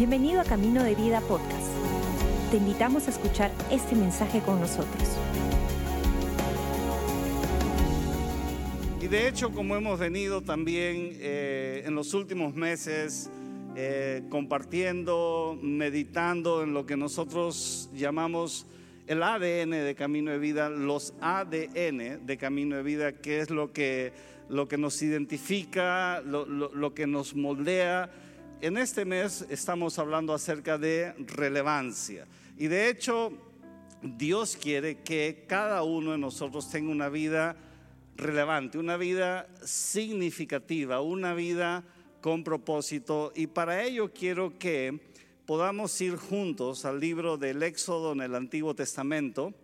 Bienvenido a Camino de Vida Podcast. Te invitamos a escuchar este mensaje con nosotros. Y de hecho, como hemos venido también eh, en los últimos meses eh, compartiendo, meditando en lo que nosotros llamamos el ADN de Camino de Vida, los ADN de Camino de Vida, que es lo que, lo que nos identifica, lo, lo que nos moldea. En este mes estamos hablando acerca de relevancia. Y de hecho, Dios quiere que cada uno de nosotros tenga una vida relevante, una vida significativa, una vida con propósito. Y para ello quiero que podamos ir juntos al libro del Éxodo en el Antiguo Testamento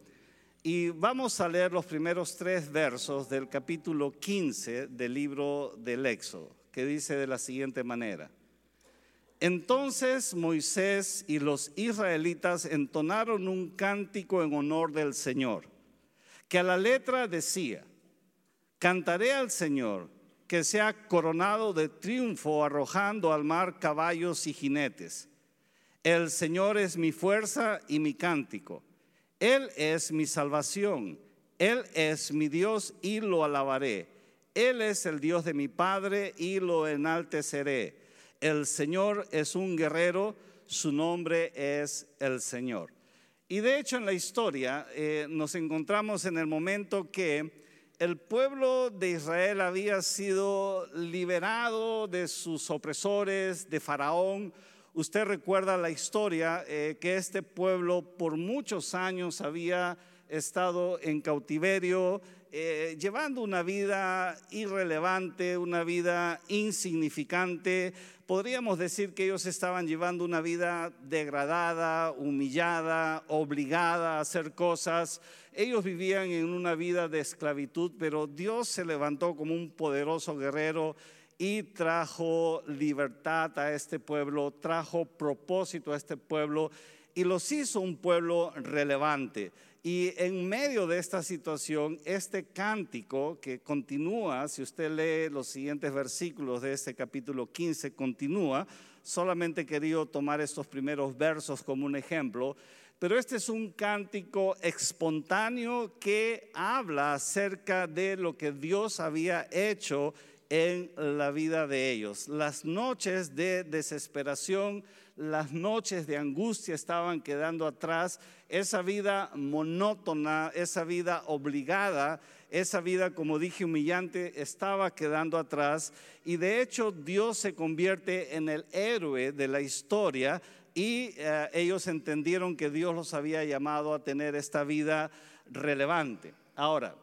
y vamos a leer los primeros tres versos del capítulo 15 del libro del Éxodo, que dice de la siguiente manera. Entonces Moisés y los israelitas entonaron un cántico en honor del Señor, que a la letra decía, cantaré al Señor, que sea coronado de triunfo arrojando al mar caballos y jinetes el Señor es mi fuerza y mi cántico. Él es mi salvación. Él es mi Dios y lo alabaré. Él es el Dios de mi Padre y lo enalteceré. El Señor es un guerrero, su nombre es el Señor. Y de hecho en la historia eh, nos encontramos en el momento que el pueblo de Israel había sido liberado de sus opresores, de Faraón, Usted recuerda la historia eh, que este pueblo por muchos años había estado en cautiverio, eh, llevando una vida irrelevante, una vida insignificante. Podríamos decir que ellos estaban llevando una vida degradada, humillada, obligada a hacer cosas. Ellos vivían en una vida de esclavitud, pero Dios se levantó como un poderoso guerrero y trajo libertad a este pueblo, trajo propósito a este pueblo y los hizo un pueblo relevante. Y en medio de esta situación, este cántico que continúa, si usted lee los siguientes versículos de este capítulo 15, continúa, solamente he querido tomar estos primeros versos como un ejemplo, pero este es un cántico espontáneo que habla acerca de lo que Dios había hecho en la vida de ellos. Las noches de desesperación, las noches de angustia estaban quedando atrás. Esa vida monótona, esa vida obligada, esa vida, como dije, humillante, estaba quedando atrás. Y de hecho Dios se convierte en el héroe de la historia y eh, ellos entendieron que Dios los había llamado a tener esta vida relevante. Ahora,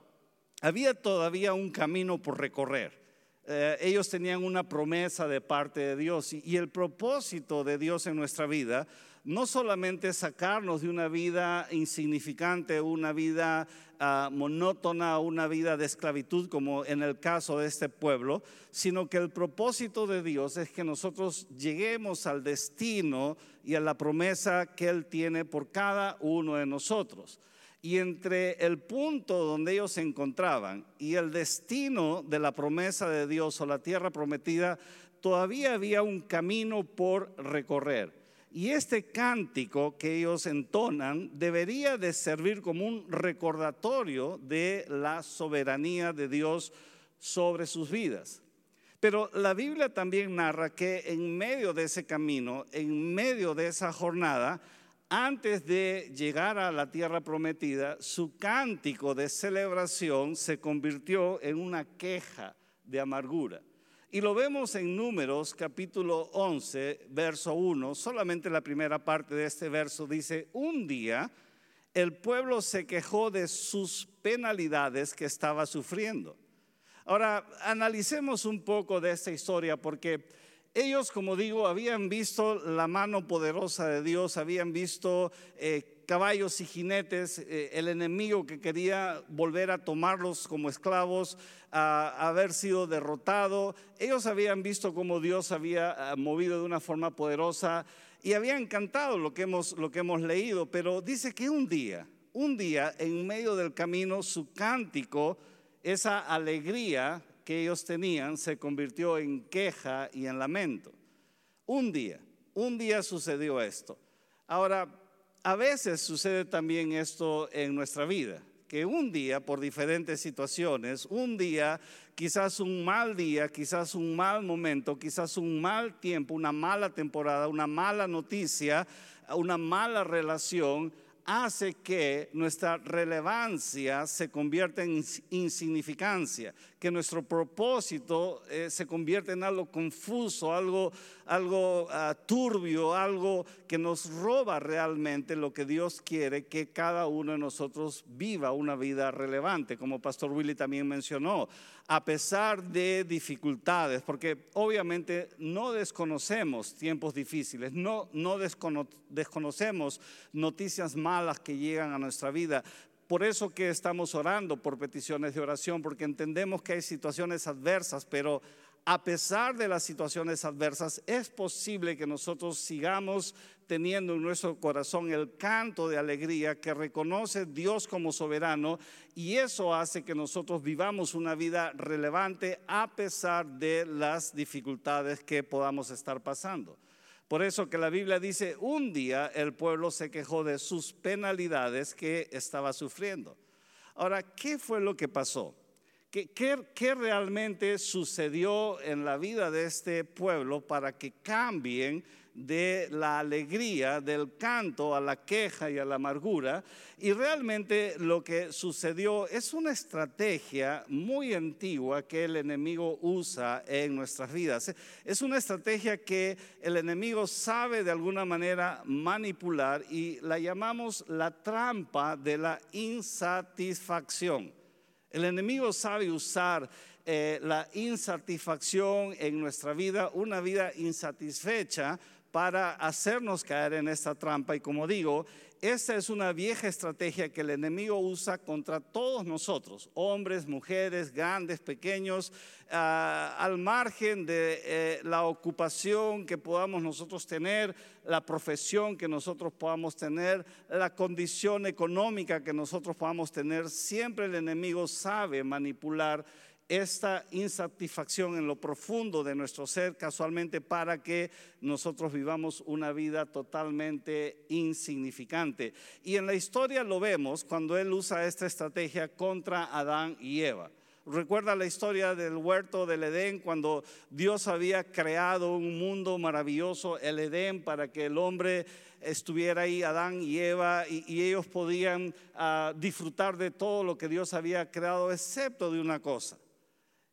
había todavía un camino por recorrer. Eh, ellos tenían una promesa de parte de Dios y, el propósito de Dios en nuestra vida no solamente es sacarnos de una vida insignificante, una vida ah, monótona, una vida de esclavitud como en el caso de este pueblo, sino que el propósito de Dios es que nosotros lleguemos al destino y a la promesa que Él tiene por cada uno de nosotros. Y entre el punto donde ellos se encontraban y el destino de la promesa de Dios o la tierra prometida, todavía había un camino por recorrer. Y este cántico que ellos entonan debería de servir como un recordatorio de la soberanía de Dios sobre sus vidas. Pero la Biblia también narra que en medio de ese camino, en medio de esa jornada, antes de llegar a la tierra prometida, su cántico de celebración se convirtió en una queja de amargura. Y lo vemos en Números capítulo 11, verso 1, solamente la primera parte de este verso dice, un día el pueblo se quejó de sus penalidades que estaba sufriendo. Ahora, analicemos un poco de esta historia porque ellos, como digo, habían visto la mano poderosa de Dios, habían visto eh, caballos y jinetes, eh, el enemigo que quería volver a tomarlos como esclavos, a, haber sido derrotado. Ellos habían visto cómo Dios había ah, movido de una forma poderosa y habían cantado lo que hemos, lo que hemos leído, pero dice que un día, un día en medio del camino, su cántico, esa alegría, que ellos tenían se convirtió en queja y en lamento. Un día, un día sucedió esto. Ahora, a veces sucede también esto en nuestra vida, que un día, por diferentes situaciones, un día, quizás un mal día, quizás un mal momento, quizás un mal tiempo, una mala temporada, una mala noticia, una mala relación, hace que nuestra relevancia se convierta en insignificancia, que nuestro propósito eh, se convierta en algo confuso, algo, algo ah, turbio, algo que nos roba realmente lo que Dios quiere que cada uno de nosotros viva una vida relevante, como Pastor Willy también mencionó a pesar de dificultades, porque obviamente no desconocemos tiempos difíciles, no, no desconocemos noticias malas que llegan a nuestra vida. Por eso que estamos orando por peticiones de oración, porque entendemos que hay situaciones adversas, pero a pesar de las situaciones adversas, es posible que nosotros sigamos teniendo en nuestro corazón el canto de alegría que reconoce Dios como soberano y eso hace que nosotros vivamos una vida relevante a pesar de las dificultades que podamos estar pasando. Por eso que la Biblia dice, un día el pueblo se quejó de sus penalidades que estaba sufriendo. Ahora, ¿qué fue lo que pasó? ¿Qué, realmente sucedió en la vida de este pueblo para que cambien de la alegría, del canto a la queja y a la amargura? Y realmente lo que sucedió es una estrategia muy antigua que el enemigo usa en nuestras vidas. Es una estrategia que el enemigo sabe de alguna manera manipular y la llamamos la trampa de la insatisfacción. El enemigo sabe usar eh, la insatisfacción en nuestra vida, una vida insatisfecha, para hacernos caer en esta trampa. Y como digo, esta es una vieja estrategia que el enemigo usa contra todos nosotros, hombres, mujeres, grandes, pequeños, ah, al margen de eh, la ocupación que podamos nosotros tener, la profesión que nosotros podamos tener, la condición económica que nosotros podamos tener. Siempre el enemigo sabe manipular esta insatisfacción en lo profundo de nuestro ser casualmente para que nosotros vivamos una vida totalmente insignificante. Y en la historia lo vemos cuando él usa esta estrategia contra Adán y Eva. Recuerda la historia del huerto del Edén cuando Dios había creado un mundo maravilloso, el Edén, para que el hombre estuviera ahí, Adán y Eva, y, ellos podían ah, disfrutar de todo lo que Dios había creado, excepto de una cosa.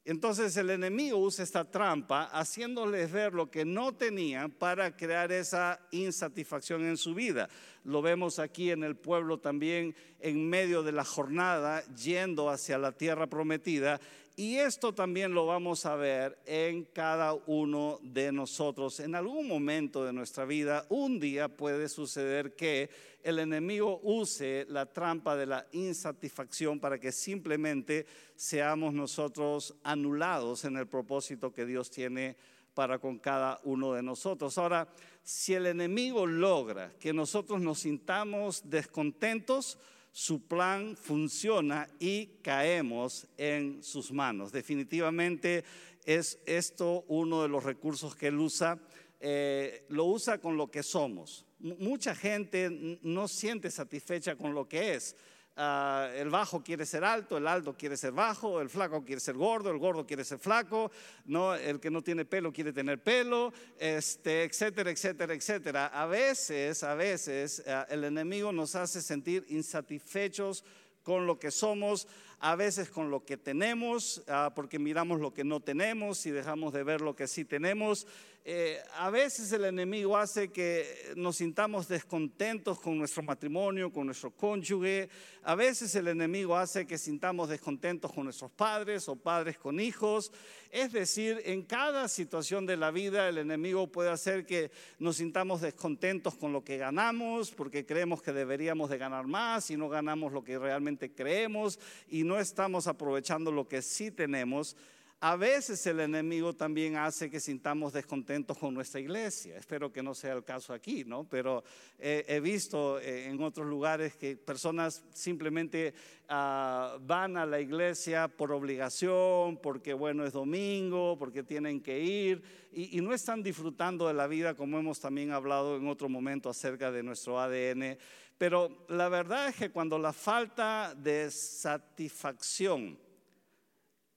Entonces el enemigo usa esta trampa haciéndoles ver lo que no tenían para crear esa insatisfacción en su vida. Lo vemos aquí en el pueblo también en medio de la jornada yendo hacia la tierra prometida y esto también lo vamos a ver en cada uno de nosotros. En algún momento de nuestra vida, un día puede suceder que el enemigo use la trampa de la insatisfacción para que simplemente seamos nosotros anulados en el propósito que Dios tiene para con cada uno de nosotros. Ahora, si el enemigo logra que nosotros nos sintamos descontentos, su plan funciona y caemos en sus manos. Definitivamente es esto uno de los recursos que él usa. Eh, lo usa con lo que somos. mucha gente no siente satisfecha con lo que es. Ah, el bajo quiere ser alto, el alto quiere ser bajo, el flaco quiere ser gordo, el gordo quiere ser flaco, no, el que no tiene pelo quiere tener pelo, este, etcétera, etcétera, etcétera. A veces, a veces ah, el enemigo nos hace sentir insatisfechos con lo que somos, a veces con lo que tenemos, ah, porque miramos lo que no tenemos y dejamos de ver lo que sí tenemos. Eh, a veces el enemigo hace que nos sintamos descontentos con nuestro matrimonio, con nuestro cónyuge. A veces el enemigo hace que sintamos descontentos con nuestros padres o padres con hijos. Es decir, en cada situación de la vida el enemigo puede hacer que nos sintamos descontentos con lo que ganamos, porque creemos que deberíamos de ganar más y no ganamos lo que realmente creemos y no estamos aprovechando lo que sí tenemos. A veces el enemigo también hace que sintamos descontentos con nuestra iglesia. Espero que no sea el caso aquí, ¿no? Pero he visto eh, en otros lugares que personas simplemente ah, van a la iglesia por obligación, porque bueno, es domingo, porque tienen que ir y, y no están disfrutando de la vida como hemos también hablado en otro momento acerca de nuestro ADN. Pero la verdad es que cuando la falta de satisfacción,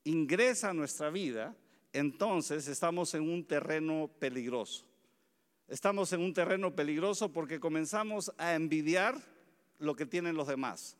ingresa a nuestra vida, entonces estamos en un terreno peligroso. Estamos en un terreno peligroso porque comenzamos a envidiar lo que tienen los demás.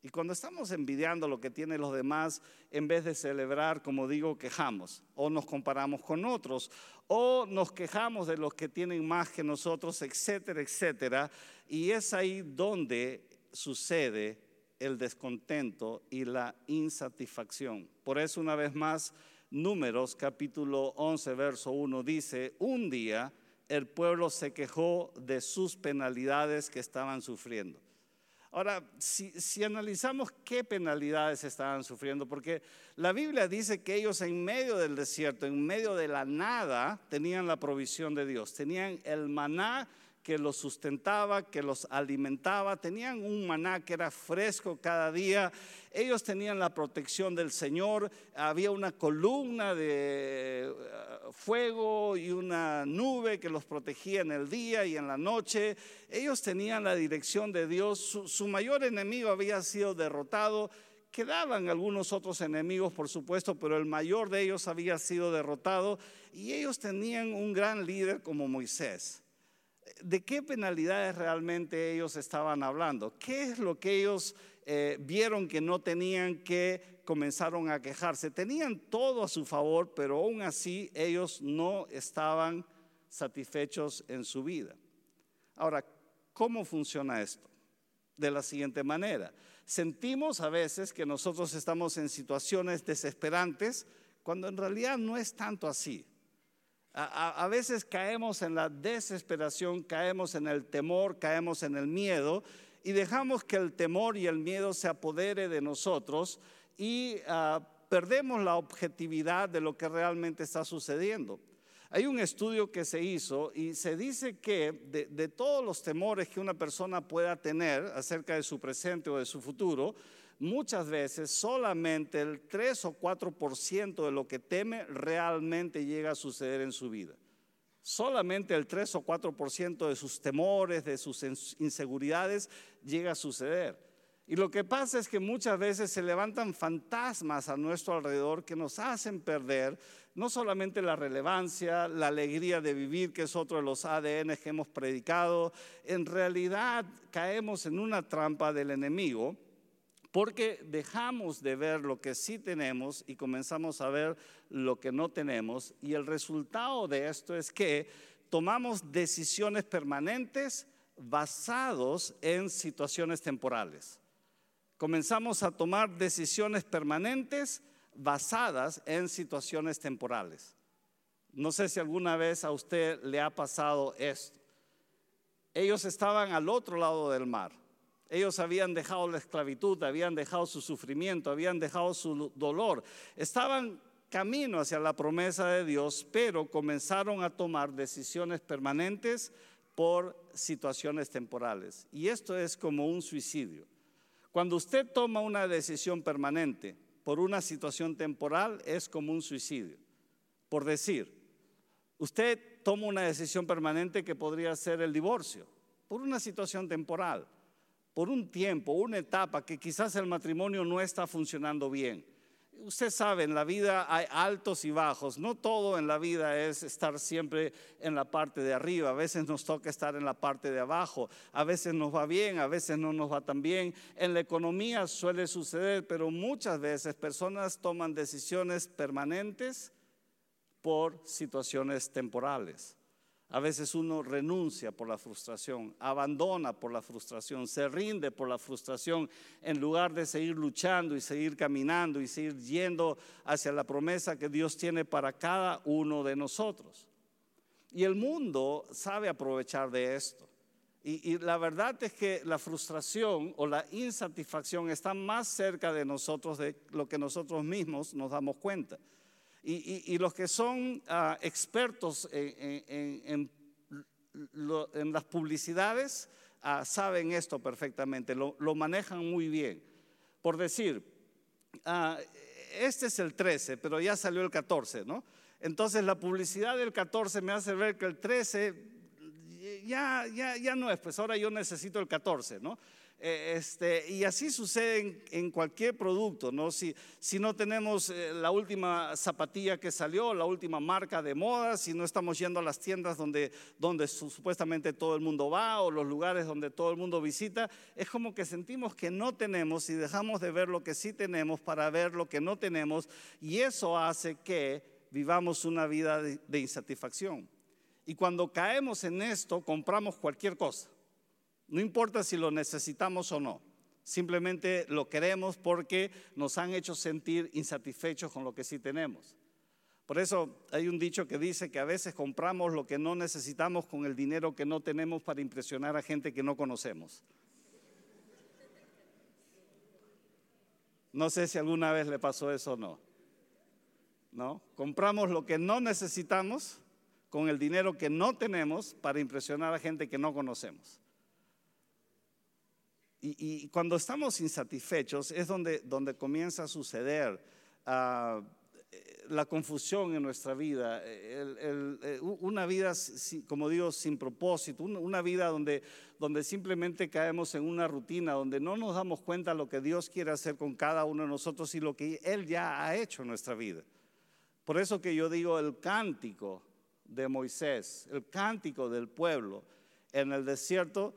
Y cuando estamos envidiando lo que tienen los demás, en vez de celebrar, como digo, quejamos o nos comparamos con otros o nos quejamos de los que tienen más que nosotros, etcétera, etcétera. Y es ahí donde sucede el descontento y la insatisfacción. Por eso una vez más, Números capítulo 11, verso 1 dice, un día el pueblo se quejó de sus penalidades que estaban sufriendo. Ahora, si, si, analizamos qué penalidades estaban sufriendo, porque la Biblia dice que ellos en medio del desierto, en medio de la nada, tenían la provisión de Dios, tenían el maná que los sustentaba, que los alimentaba, tenían un maná que era fresco cada día, ellos tenían la protección del Señor, había una columna de eh, fuego y una nube que los protegía en el día y en la noche, ellos tenían la dirección de Dios, su, mayor enemigo había sido derrotado, Quedaban algunos otros enemigos, por supuesto, pero el mayor de ellos había sido derrotado. Y ellos tenían un gran líder como Moisés. ¿De qué penalidades realmente ellos estaban hablando? ¿Qué es lo que ellos eh, vieron que no tenían que comenzaron a quejarse? Tenían todo a su favor, pero aún así ellos no estaban satisfechos en su vida. Ahora, ¿cómo funciona esto? De la siguiente manera. Sentimos a veces que nosotros estamos en situaciones desesperantes cuando en realidad no es tanto así. A, veces caemos en la desesperación, caemos en el temor, caemos en el miedo y dejamos que el temor y el miedo se apodere de nosotros y ah, perdemos la objetividad de lo que realmente está sucediendo. Hay un estudio que se hizo y se dice que de, todos los temores que una persona pueda tener acerca de su presente o de su futuro, muchas veces solamente el 3 o 4% de lo que teme realmente llega a suceder en su vida. Solamente el 3 o 4% de sus temores, de sus inseguridades llega a suceder. Y lo que pasa es que muchas veces se levantan fantasmas a nuestro alrededor que nos hacen perder no solamente la relevancia, la alegría de vivir, que es otro de los ADN que hemos predicado, en realidad caemos en una trampa del enemigo porque dejamos de ver lo que sí tenemos y comenzamos a ver lo que no tenemos. Y el resultado de esto es que tomamos decisiones permanentes basados en situaciones temporales. Comenzamos a tomar decisiones permanentes basadas en situaciones temporales. No sé si alguna vez a usted le ha pasado esto. Ellos estaban al otro lado del mar ellos habían dejado la esclavitud, habían dejado su sufrimiento, habían dejado su dolor. Estaban camino hacia la promesa de Dios, pero comenzaron a tomar decisiones permanentes por situaciones temporales. Y esto es como un suicidio. Cuando usted toma una decisión permanente por una situación temporal, es como un suicidio. Por decir, usted toma una decisión permanente que podría ser el divorcio, por una situación temporal por un tiempo, una etapa que quizás el matrimonio no está funcionando bien. Usted sabe, en la vida hay altos y bajos. No todo en la vida es estar siempre en la parte de arriba. A veces nos toca estar en la parte de abajo. A veces nos va bien, a veces no nos va tan bien. En la economía suele suceder, pero muchas veces personas toman decisiones permanentes por situaciones temporales. A veces uno renuncia por la frustración, abandona por la frustración, se rinde por la frustración en lugar de seguir luchando y seguir caminando y seguir yendo hacia la promesa que Dios tiene para cada uno de nosotros. Y el mundo sabe aprovechar de esto. Y, la verdad es que la frustración o la insatisfacción está más cerca de nosotros de lo que nosotros mismos nos damos cuenta. Y, los que son ah, expertos en, las publicidades ah, saben esto perfectamente, lo, manejan muy bien. Por decir, ah, este es el 13, pero ya salió el 14, ¿no? Entonces la publicidad del 14 me hace ver que el 13 ya, ya, ya no es, pues ahora yo necesito el 14, ¿no? Eh, este, y así sucede en, cualquier producto, ¿no? Si, si no tenemos eh, la última zapatilla que salió, la última marca de moda, si no estamos yendo a las tiendas donde, donde supuestamente todo el mundo va o los lugares donde todo el mundo visita, es como que sentimos que no tenemos y dejamos de ver lo que sí tenemos para ver lo que no tenemos y eso hace que vivamos una vida de insatisfacción. Y cuando caemos en esto, compramos cualquier cosa. No importa si lo necesitamos o no. Simplemente lo queremos porque nos han hecho sentir insatisfechos con lo que sí tenemos. Por eso hay un dicho que dice que a veces compramos lo que no necesitamos con el dinero que no tenemos para impresionar a gente que no conocemos. No sé si alguna vez le pasó eso o no. ¿No? Compramos lo que no necesitamos con el dinero que no tenemos para impresionar a gente que no conocemos. Y, cuando estamos insatisfechos es donde, donde comienza a suceder ah, la confusión en nuestra vida, eh, una vida, como digo, sin propósito, una vida donde, donde simplemente caemos en una rutina, donde no nos damos cuenta lo que Dios quiere hacer con cada uno de nosotros y lo que Él ya ha hecho en nuestra vida. Por eso que yo digo el cántico de Moisés, el cántico del pueblo en el desierto,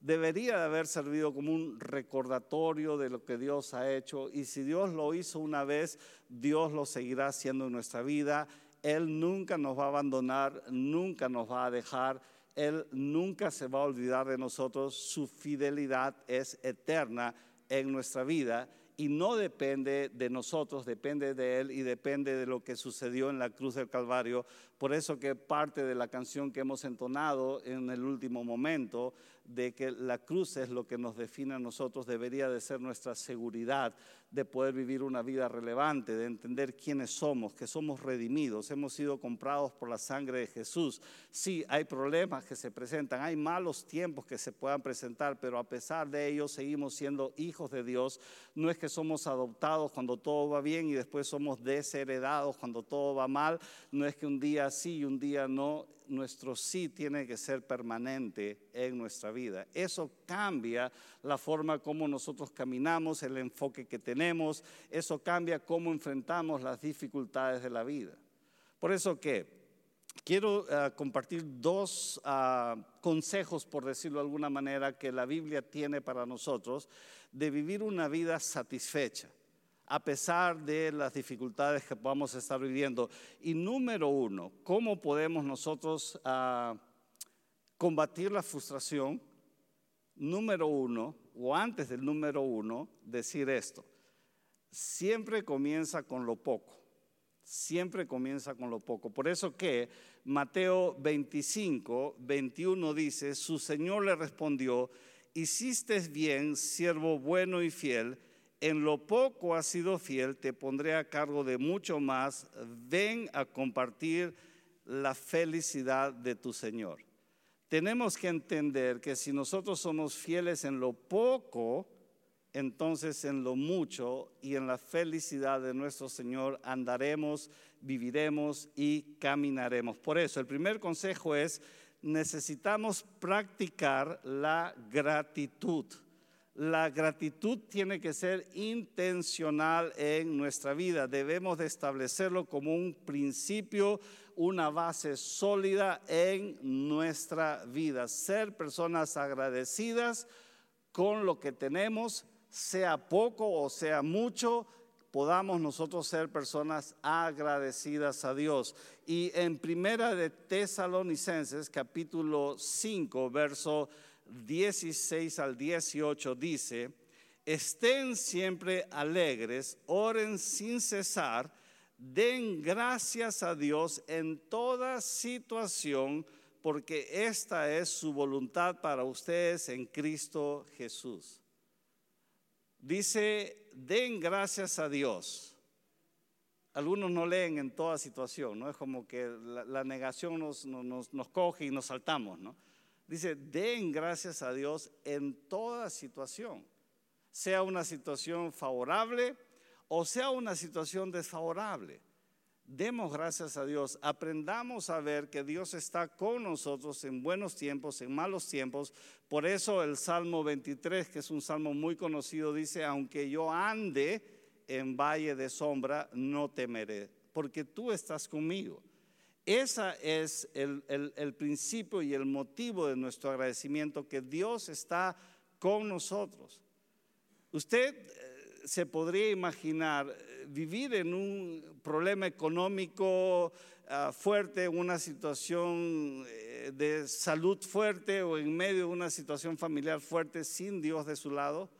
debería de haber servido como un recordatorio de lo que Dios ha hecho. Y si Dios lo hizo una vez, Dios lo seguirá haciendo en nuestra vida. Él nunca nos va a abandonar, nunca nos va a dejar. Él nunca se va a olvidar de nosotros. Su fidelidad es eterna en nuestra vida y no depende de nosotros, depende de Él y depende de lo que sucedió en la cruz del Calvario. Por eso que parte de la canción que hemos entonado en el último momento, de que la cruz es lo que nos define a nosotros, debería de ser nuestra seguridad de poder vivir una vida relevante, de entender quiénes somos, que somos redimidos, hemos sido comprados por la sangre de Jesús. Sí, hay problemas que se presentan, hay malos tiempos que se puedan presentar, pero a pesar de ello seguimos siendo hijos de Dios. No es que somos adoptados cuando todo va bien y después somos desheredados cuando todo va mal, no es que un día sí y un día no nuestro sí tiene que ser permanente en nuestra vida. Eso cambia la forma como nosotros caminamos, el enfoque que tenemos, eso cambia cómo enfrentamos las dificultades de la vida. Por eso que quiero eh, compartir dos ah, consejos, por decirlo de alguna manera, que la Biblia tiene para nosotros de vivir una vida satisfecha a pesar de las dificultades que podamos estar viviendo. Y número uno, ¿cómo podemos nosotros ah, combatir la frustración? Número uno, o antes del número uno, decir esto. Siempre comienza con lo poco. Siempre comienza con lo poco. Por eso que Mateo 25, 21 dice, su Señor le respondió, hiciste bien, siervo bueno y fiel en lo poco has sido fiel, te pondré a cargo de mucho más. Ven a compartir la felicidad de tu Señor. Tenemos que entender que si nosotros somos fieles en lo poco, entonces en lo mucho y en la felicidad de nuestro Señor andaremos, viviremos y caminaremos. Por eso el primer consejo es, necesitamos practicar la gratitud. La gratitud tiene que ser intencional en nuestra vida. Debemos de establecerlo como un principio, una base sólida en nuestra vida. Ser personas agradecidas con lo que tenemos, sea poco o sea mucho, podamos nosotros ser personas agradecidas a Dios. Y en Primera de Tesalonicenses, capítulo 5, verso 16 al 18 dice, estén siempre alegres, oren sin cesar, den gracias a Dios en toda situación, porque esta es su voluntad para ustedes en Cristo Jesús. Dice, den gracias a Dios algunos no leen en toda situación, ¿no? Es como que la, negación nos, nos, nos, coge y nos saltamos, ¿no? Dice, den gracias a Dios en toda situación, sea una situación favorable o sea una situación desfavorable. Demos gracias a Dios, aprendamos a ver que Dios está con nosotros en buenos tiempos, en malos tiempos. Por eso el Salmo 23, que es un salmo muy conocido, dice, aunque yo ande en valle de sombra, no temeré, porque tú estás conmigo. Ese es el, el principio y el motivo de nuestro agradecimiento, que Dios está con nosotros. Usted eh, se podría imaginar vivir en un problema económico ah, fuerte, una situación eh, de salud fuerte o en medio de una situación familiar fuerte sin Dios de su lado?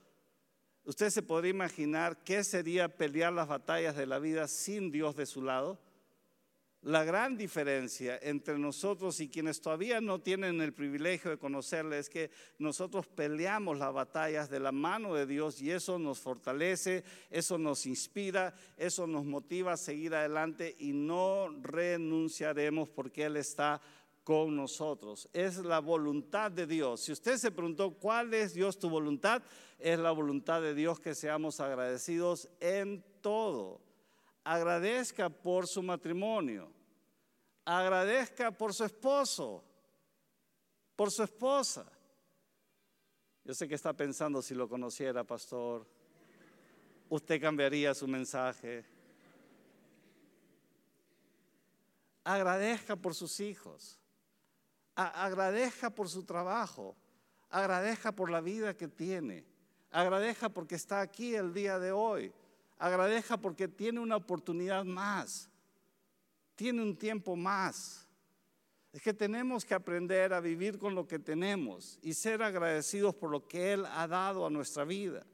¿Usted se podría imaginar qué sería pelear las batallas de la vida sin Dios de su lado? La gran diferencia entre nosotros y quienes todavía no tienen el privilegio de conocerle es que nosotros peleamos las batallas de la mano de Dios y eso nos fortalece, eso nos inspira, eso nos motiva a seguir adelante y no renunciaremos porque Él está con nosotros. Es la voluntad de Dios. Si usted se preguntó cuál es Dios tu voluntad, es la voluntad de Dios que seamos agradecidos en todo agradezca por su matrimonio, agradezca por su esposo, por su esposa. Yo sé que está pensando si lo conociera, pastor, usted cambiaría su mensaje. Agradezca por sus hijos, agradezca por su trabajo, agradezca por la vida que tiene, agradezca porque está aquí el día de hoy Agradezca porque tiene una oportunidad más, tiene un tiempo más. Es que tenemos que aprender a vivir con lo que tenemos y ser agradecidos por lo que Él ha dado a nuestra vida.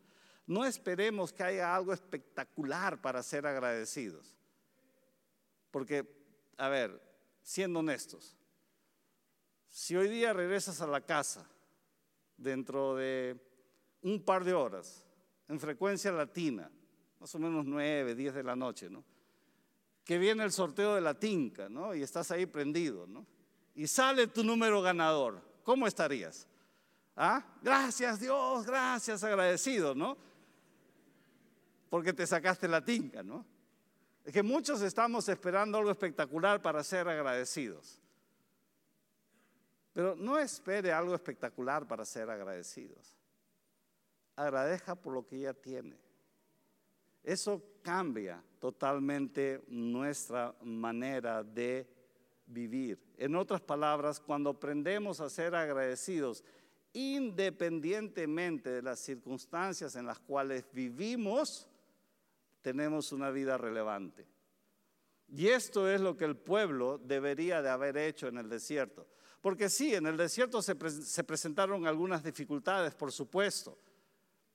No esperemos que haya algo espectacular para ser agradecidos. Porque, a ver, siendo honestos, si hoy día regresas a la casa dentro de un par de horas, en frecuencia latina, más o menos 9, 10 de la noche, ¿no? Que viene el sorteo de la tinca, ¿no? Y estás ahí prendido, ¿no? Y sale tu número ganador. ¿Cómo estarías? ¿Ah? Gracias Dios, gracias, agradecido, ¿no? Porque te sacaste la tinca, ¿no? Es que muchos estamos esperando algo espectacular para ser agradecidos. Pero no espere algo espectacular para ser agradecidos. Agradezca por lo que ya tiene. Eso cambia totalmente nuestra manera de vivir. En otras palabras, cuando aprendemos a ser agradecidos, independientemente de las circunstancias en las cuales vivimos, tenemos una vida relevante. Y esto es lo que el pueblo debería de haber hecho en el desierto. Porque sí, en el desierto se, se presentaron algunas dificultades, por supuesto,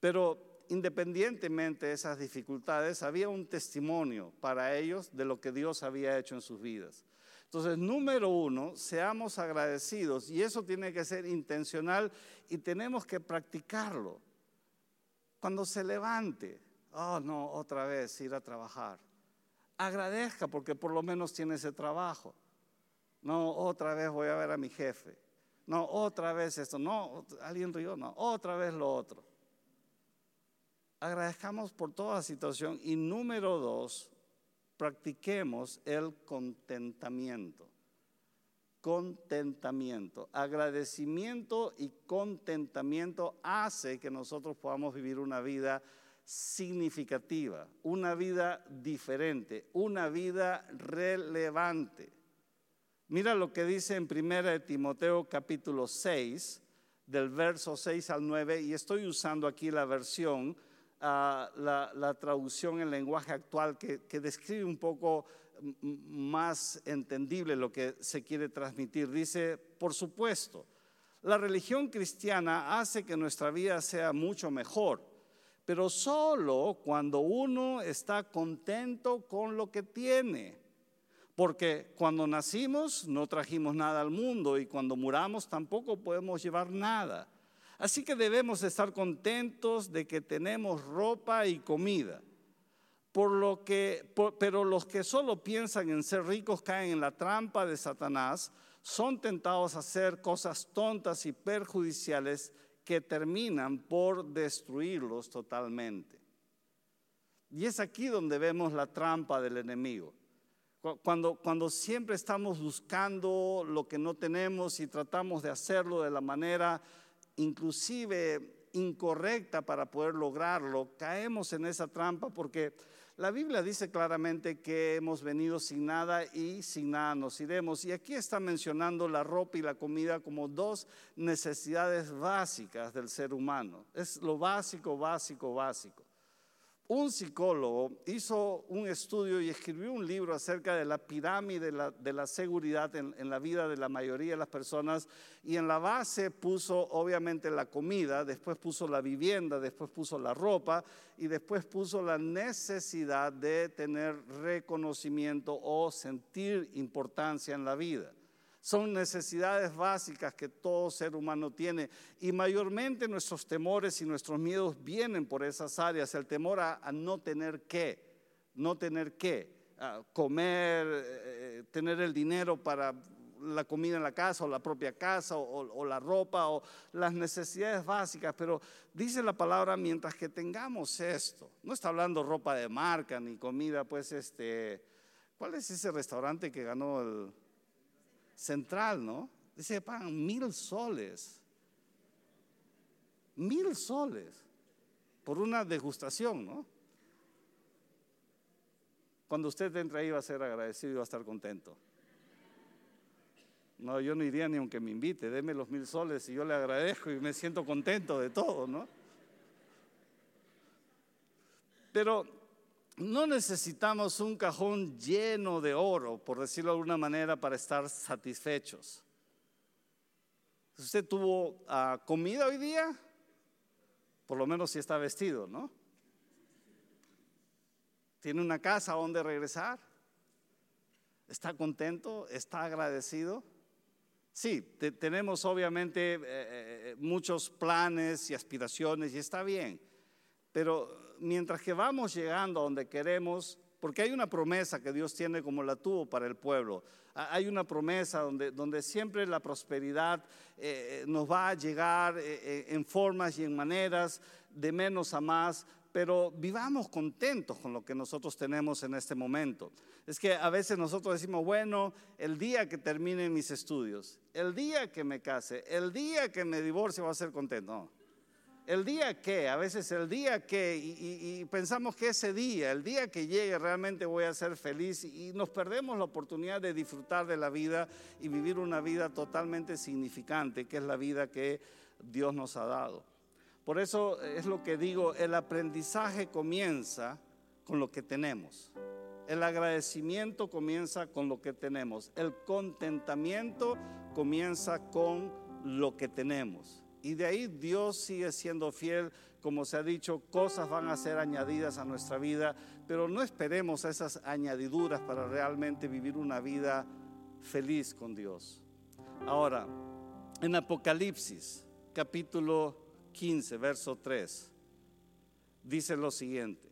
pero independientemente de esas dificultades, había un testimonio para ellos de lo que Dios había hecho en sus vidas. Entonces, número uno, seamos agradecidos y eso tiene que ser intencional y tenemos que practicarlo. Cuando se levante, oh no, otra vez ir a trabajar. Agradezca porque por lo menos tiene ese trabajo. No, otra vez voy a ver a mi jefe. No, otra vez esto. No, alguien rió. No, otra vez lo otro agradezcamos por toda situación y número dos, practiquemos el contentamiento. Contentamiento, agradecimiento y contentamiento hace que nosotros podamos vivir una vida significativa, una vida diferente, una vida relevante. Mira lo que dice en 1 Timoteo capítulo 6, del verso 6 al 9, y estoy usando aquí la versión la, traducción en lenguaje actual que, que describe un poco más entendible lo que se quiere transmitir. Dice, por supuesto, la religión cristiana hace que nuestra vida sea mucho mejor, pero solo cuando uno está contento con lo que tiene. Porque cuando nacimos no trajimos nada al mundo y cuando muramos tampoco podemos llevar nada. Así que debemos estar contentos de que tenemos ropa y comida. Por lo que, pero los que solo piensan en ser ricos caen en la trampa de Satanás, son tentados a hacer cosas tontas y perjudiciales que terminan por destruirlos totalmente. Y es aquí donde vemos la trampa del enemigo. Cuando, cuando siempre estamos buscando lo que no tenemos y tratamos de hacerlo de la manera inclusive incorrecta para poder lograrlo, caemos en esa trampa porque la Biblia dice claramente que hemos venido sin nada y sin nada nos iremos. Y aquí está mencionando la ropa y la comida como dos necesidades básicas del ser humano. Es lo básico, básico, básico un psicólogo hizo un estudio y escribió un libro acerca de la pirámide de la, seguridad en, la vida de la mayoría de las personas y en la base puso obviamente la comida, después puso la vivienda, después puso la ropa y después puso la necesidad de tener reconocimiento o sentir importancia en la vida. Son necesidades básicas que todo ser humano tiene. Y mayormente nuestros temores y nuestros miedos vienen por esas áreas, el temor a, no tener qué, no tener qué, comer, eh, tener el dinero para la comida en la casa o la propia casa o, la ropa o las necesidades básicas, pero dice la palabra mientras que tengamos esto, no está hablando ropa de marca ni comida, pues este, ¿cuál es ese restaurante que ganó el central, ¿no? Dice, pagan mil soles. Mil soles por una degustación, ¿no? Cuando usted entre ahí va a ser agradecido y va a estar contento. No, yo no iría ni aunque me invite, deme los mil soles y yo le agradezco y me siento contento de todo, ¿no? Pero no necesitamos un cajón lleno de oro, por decirlo de alguna manera, para estar satisfechos. ¿Usted tuvo ah, comida hoy día? Por lo menos si está vestido, ¿no? ¿Tiene una casa donde regresar? ¿Está contento? ¿Está agradecido? Sí, tenemos obviamente eh, eh, muchos planes y aspiraciones y está bien, pero mientras que vamos llegando a donde queremos, porque hay una promesa que Dios tiene como la tuvo para el pueblo. Hay una promesa donde, donde siempre la prosperidad eh, nos va a llegar eh, eh, en formas y en maneras de menos a más, pero vivamos contentos con lo que nosotros tenemos en este momento. Es que a veces nosotros decimos, bueno, el día que termine mis estudios, el día que me case, el día que me divorcie, voy a ser contento. No el día que, a veces el día que, y, pensamos que ese día, el día que llegue realmente voy a ser feliz y nos perdemos la oportunidad de disfrutar de la vida y vivir una vida totalmente significante, que es la vida que Dios nos ha dado. Por eso es lo que digo, el aprendizaje comienza con lo que tenemos. El agradecimiento comienza con lo que tenemos. El contentamiento comienza con lo que tenemos. Y de ahí Dios sigue siendo fiel, como se ha dicho, cosas van a ser añadidas a nuestra vida, pero no esperemos esas añadiduras para realmente vivir una vida feliz con Dios. Ahora, en Apocalipsis, capítulo 15, verso 3, dice lo siguiente,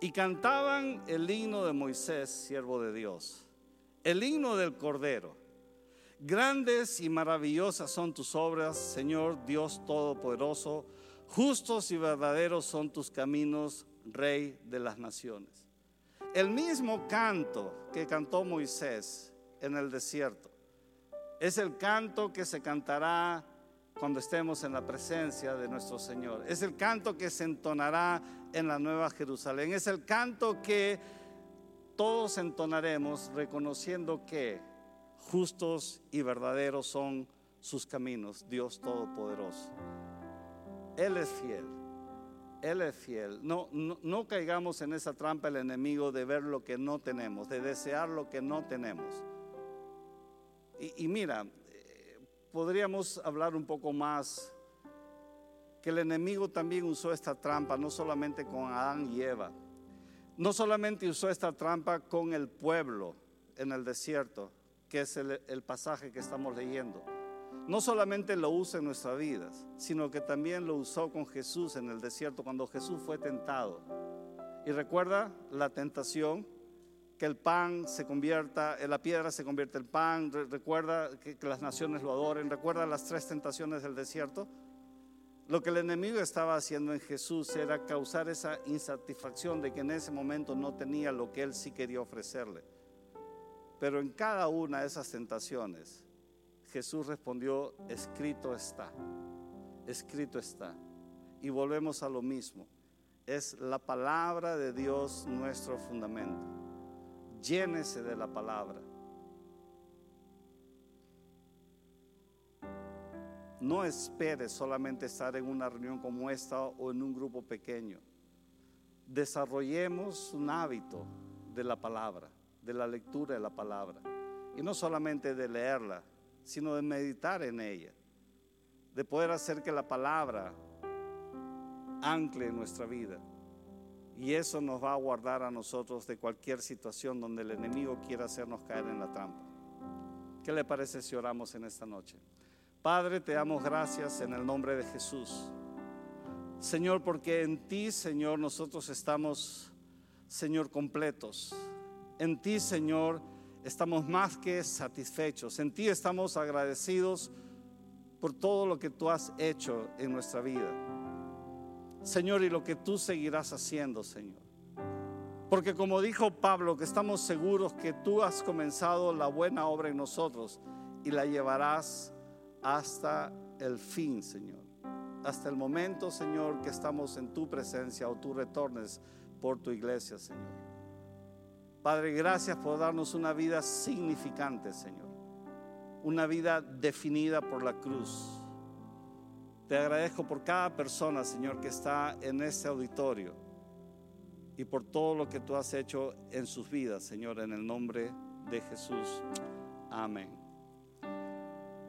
y cantaban el himno de Moisés, siervo de Dios, el himno del Cordero Grandes y maravillosas son tus obras, Señor Dios Todopoderoso. Justos y verdaderos son tus caminos, Rey de las naciones. El mismo canto que cantó Moisés en el desierto es el canto que se cantará cuando estemos en la presencia de nuestro Señor. Es el canto que se entonará en la Nueva Jerusalén. Es el canto que todos entonaremos reconociendo que justos y verdaderos son sus caminos, Dios Todopoderoso. Él es fiel, Él es fiel. No, no, caigamos en esa trampa el enemigo de ver lo que no tenemos, de desear lo que no tenemos. Y, y mira, eh, podríamos hablar un poco más que el enemigo también usó esta trampa, no solamente con Adán y Eva, no solamente usó esta trampa con el pueblo en el desierto, que es el, pasaje que estamos leyendo, no solamente lo usa en nuestras vidas, sino que también lo usó con Jesús en el desierto cuando Jesús fue tentado. Y recuerda la tentación, que el pan se convierta, la piedra se convierte en pan, recuerda que las naciones lo adoren, recuerda las tres tentaciones del desierto. Lo que el enemigo estaba haciendo en Jesús era causar esa insatisfacción de que en ese momento no tenía lo que él sí quería ofrecerle. Pero en cada una de esas tentaciones, Jesús respondió, escrito está, escrito está. Y volvemos a lo mismo, es la palabra de Dios nuestro fundamento. Llénese de la palabra. No espere solamente estar en una reunión como esta o en un grupo pequeño. Desarrollemos un hábito de la palabra, de la lectura de la palabra. Y no solamente de leerla, sino de meditar en ella. De poder hacer que la palabra ancle en nuestra vida. Y eso nos va a guardar a nosotros de cualquier situación donde el enemigo quiera hacernos caer en la trampa. ¿Qué le parece si oramos en esta noche? Padre, te damos gracias en el nombre de Jesús. Señor, porque en ti, Señor, nosotros estamos, Señor, completos. En ti, Señor, estamos más que satisfechos. En ti estamos agradecidos por todo lo que tú has hecho en nuestra vida. Señor, y lo que tú seguirás haciendo, Señor. Porque como dijo Pablo, que estamos seguros que tú has comenzado la buena obra en nosotros y la llevarás hasta el fin, Señor. Hasta el momento, Señor, que estamos en tu presencia o tú retornes por tu iglesia, Señor. Padre, gracias por darnos una vida significante, Señor. Una vida definida por la cruz. Te agradezco por cada persona, Señor, que está en este auditorio y por todo lo que tú has hecho en sus vidas, Señor, en el nombre de Jesús. Amén.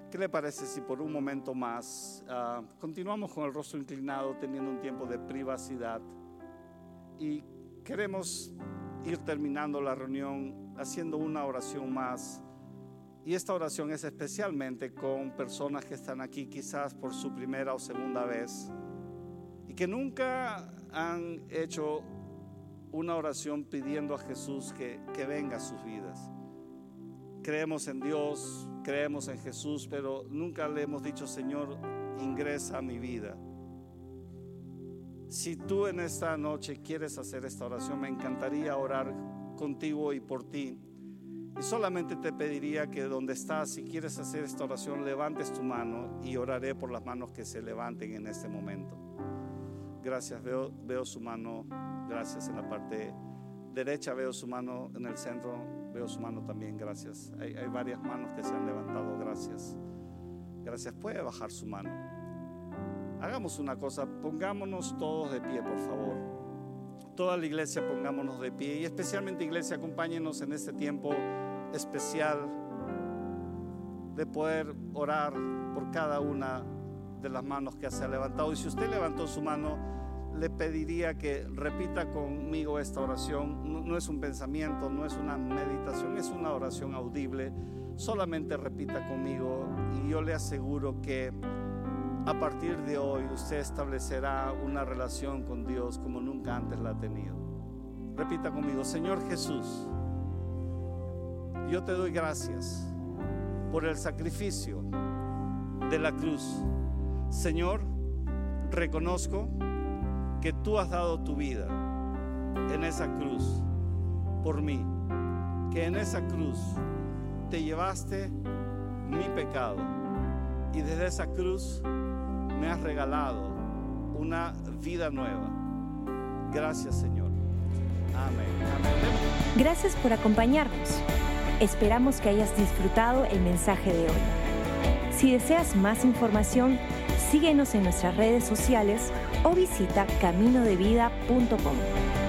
¿Qué le parece si por un momento más ah, continuamos con el rostro inclinado, teniendo un tiempo de privacidad y queremos ir terminando la reunión haciendo una oración más? Y esta oración es especialmente con personas que están aquí quizás por su primera o segunda vez y que nunca han hecho una oración pidiendo a Jesús que, que venga a sus vidas. Creemos en Dios, creemos en Jesús, pero nunca le hemos dicho, Señor, ingresa a mi vida. Si tú en esta noche quieres hacer esta oración, me encantaría orar contigo y por ti. Y solamente te pediría que donde estás, si quieres hacer esta oración, levantes tu mano y oraré por las manos que se levanten en este momento. Gracias, veo, su mano, gracias en la parte derecha, veo su mano en el centro, Veo su mano también, gracias. Hay, varias manos que se han levantado, gracias. Gracias. Puede bajar su mano. Hagamos una cosa, pongámonos todos de pie, por favor. Toda la iglesia pongámonos de pie y especialmente iglesia, acompáñenos en este tiempo especial de poder orar por cada una de las manos que se ha levantado. Y si usted levantó su mano, le pediría que repita conmigo esta oración. No, es un pensamiento, no es una meditación, es una oración audible. Solamente repita conmigo y yo le aseguro que a partir de hoy usted establecerá una relación con Dios como nunca antes la ha tenido. Repita conmigo, Señor Jesús, yo te doy gracias por el sacrificio de la cruz. Señor, reconozco que tú has dado tu vida en esa cruz por mí, que en esa cruz te llevaste mi pecado y desde esa cruz me has regalado una vida nueva. Gracias Señor. Amén. Gracias por acompañarnos. Esperamos que hayas disfrutado el mensaje de hoy. Si deseas más información, síguenos en nuestras redes sociales o visita caminodevida.com.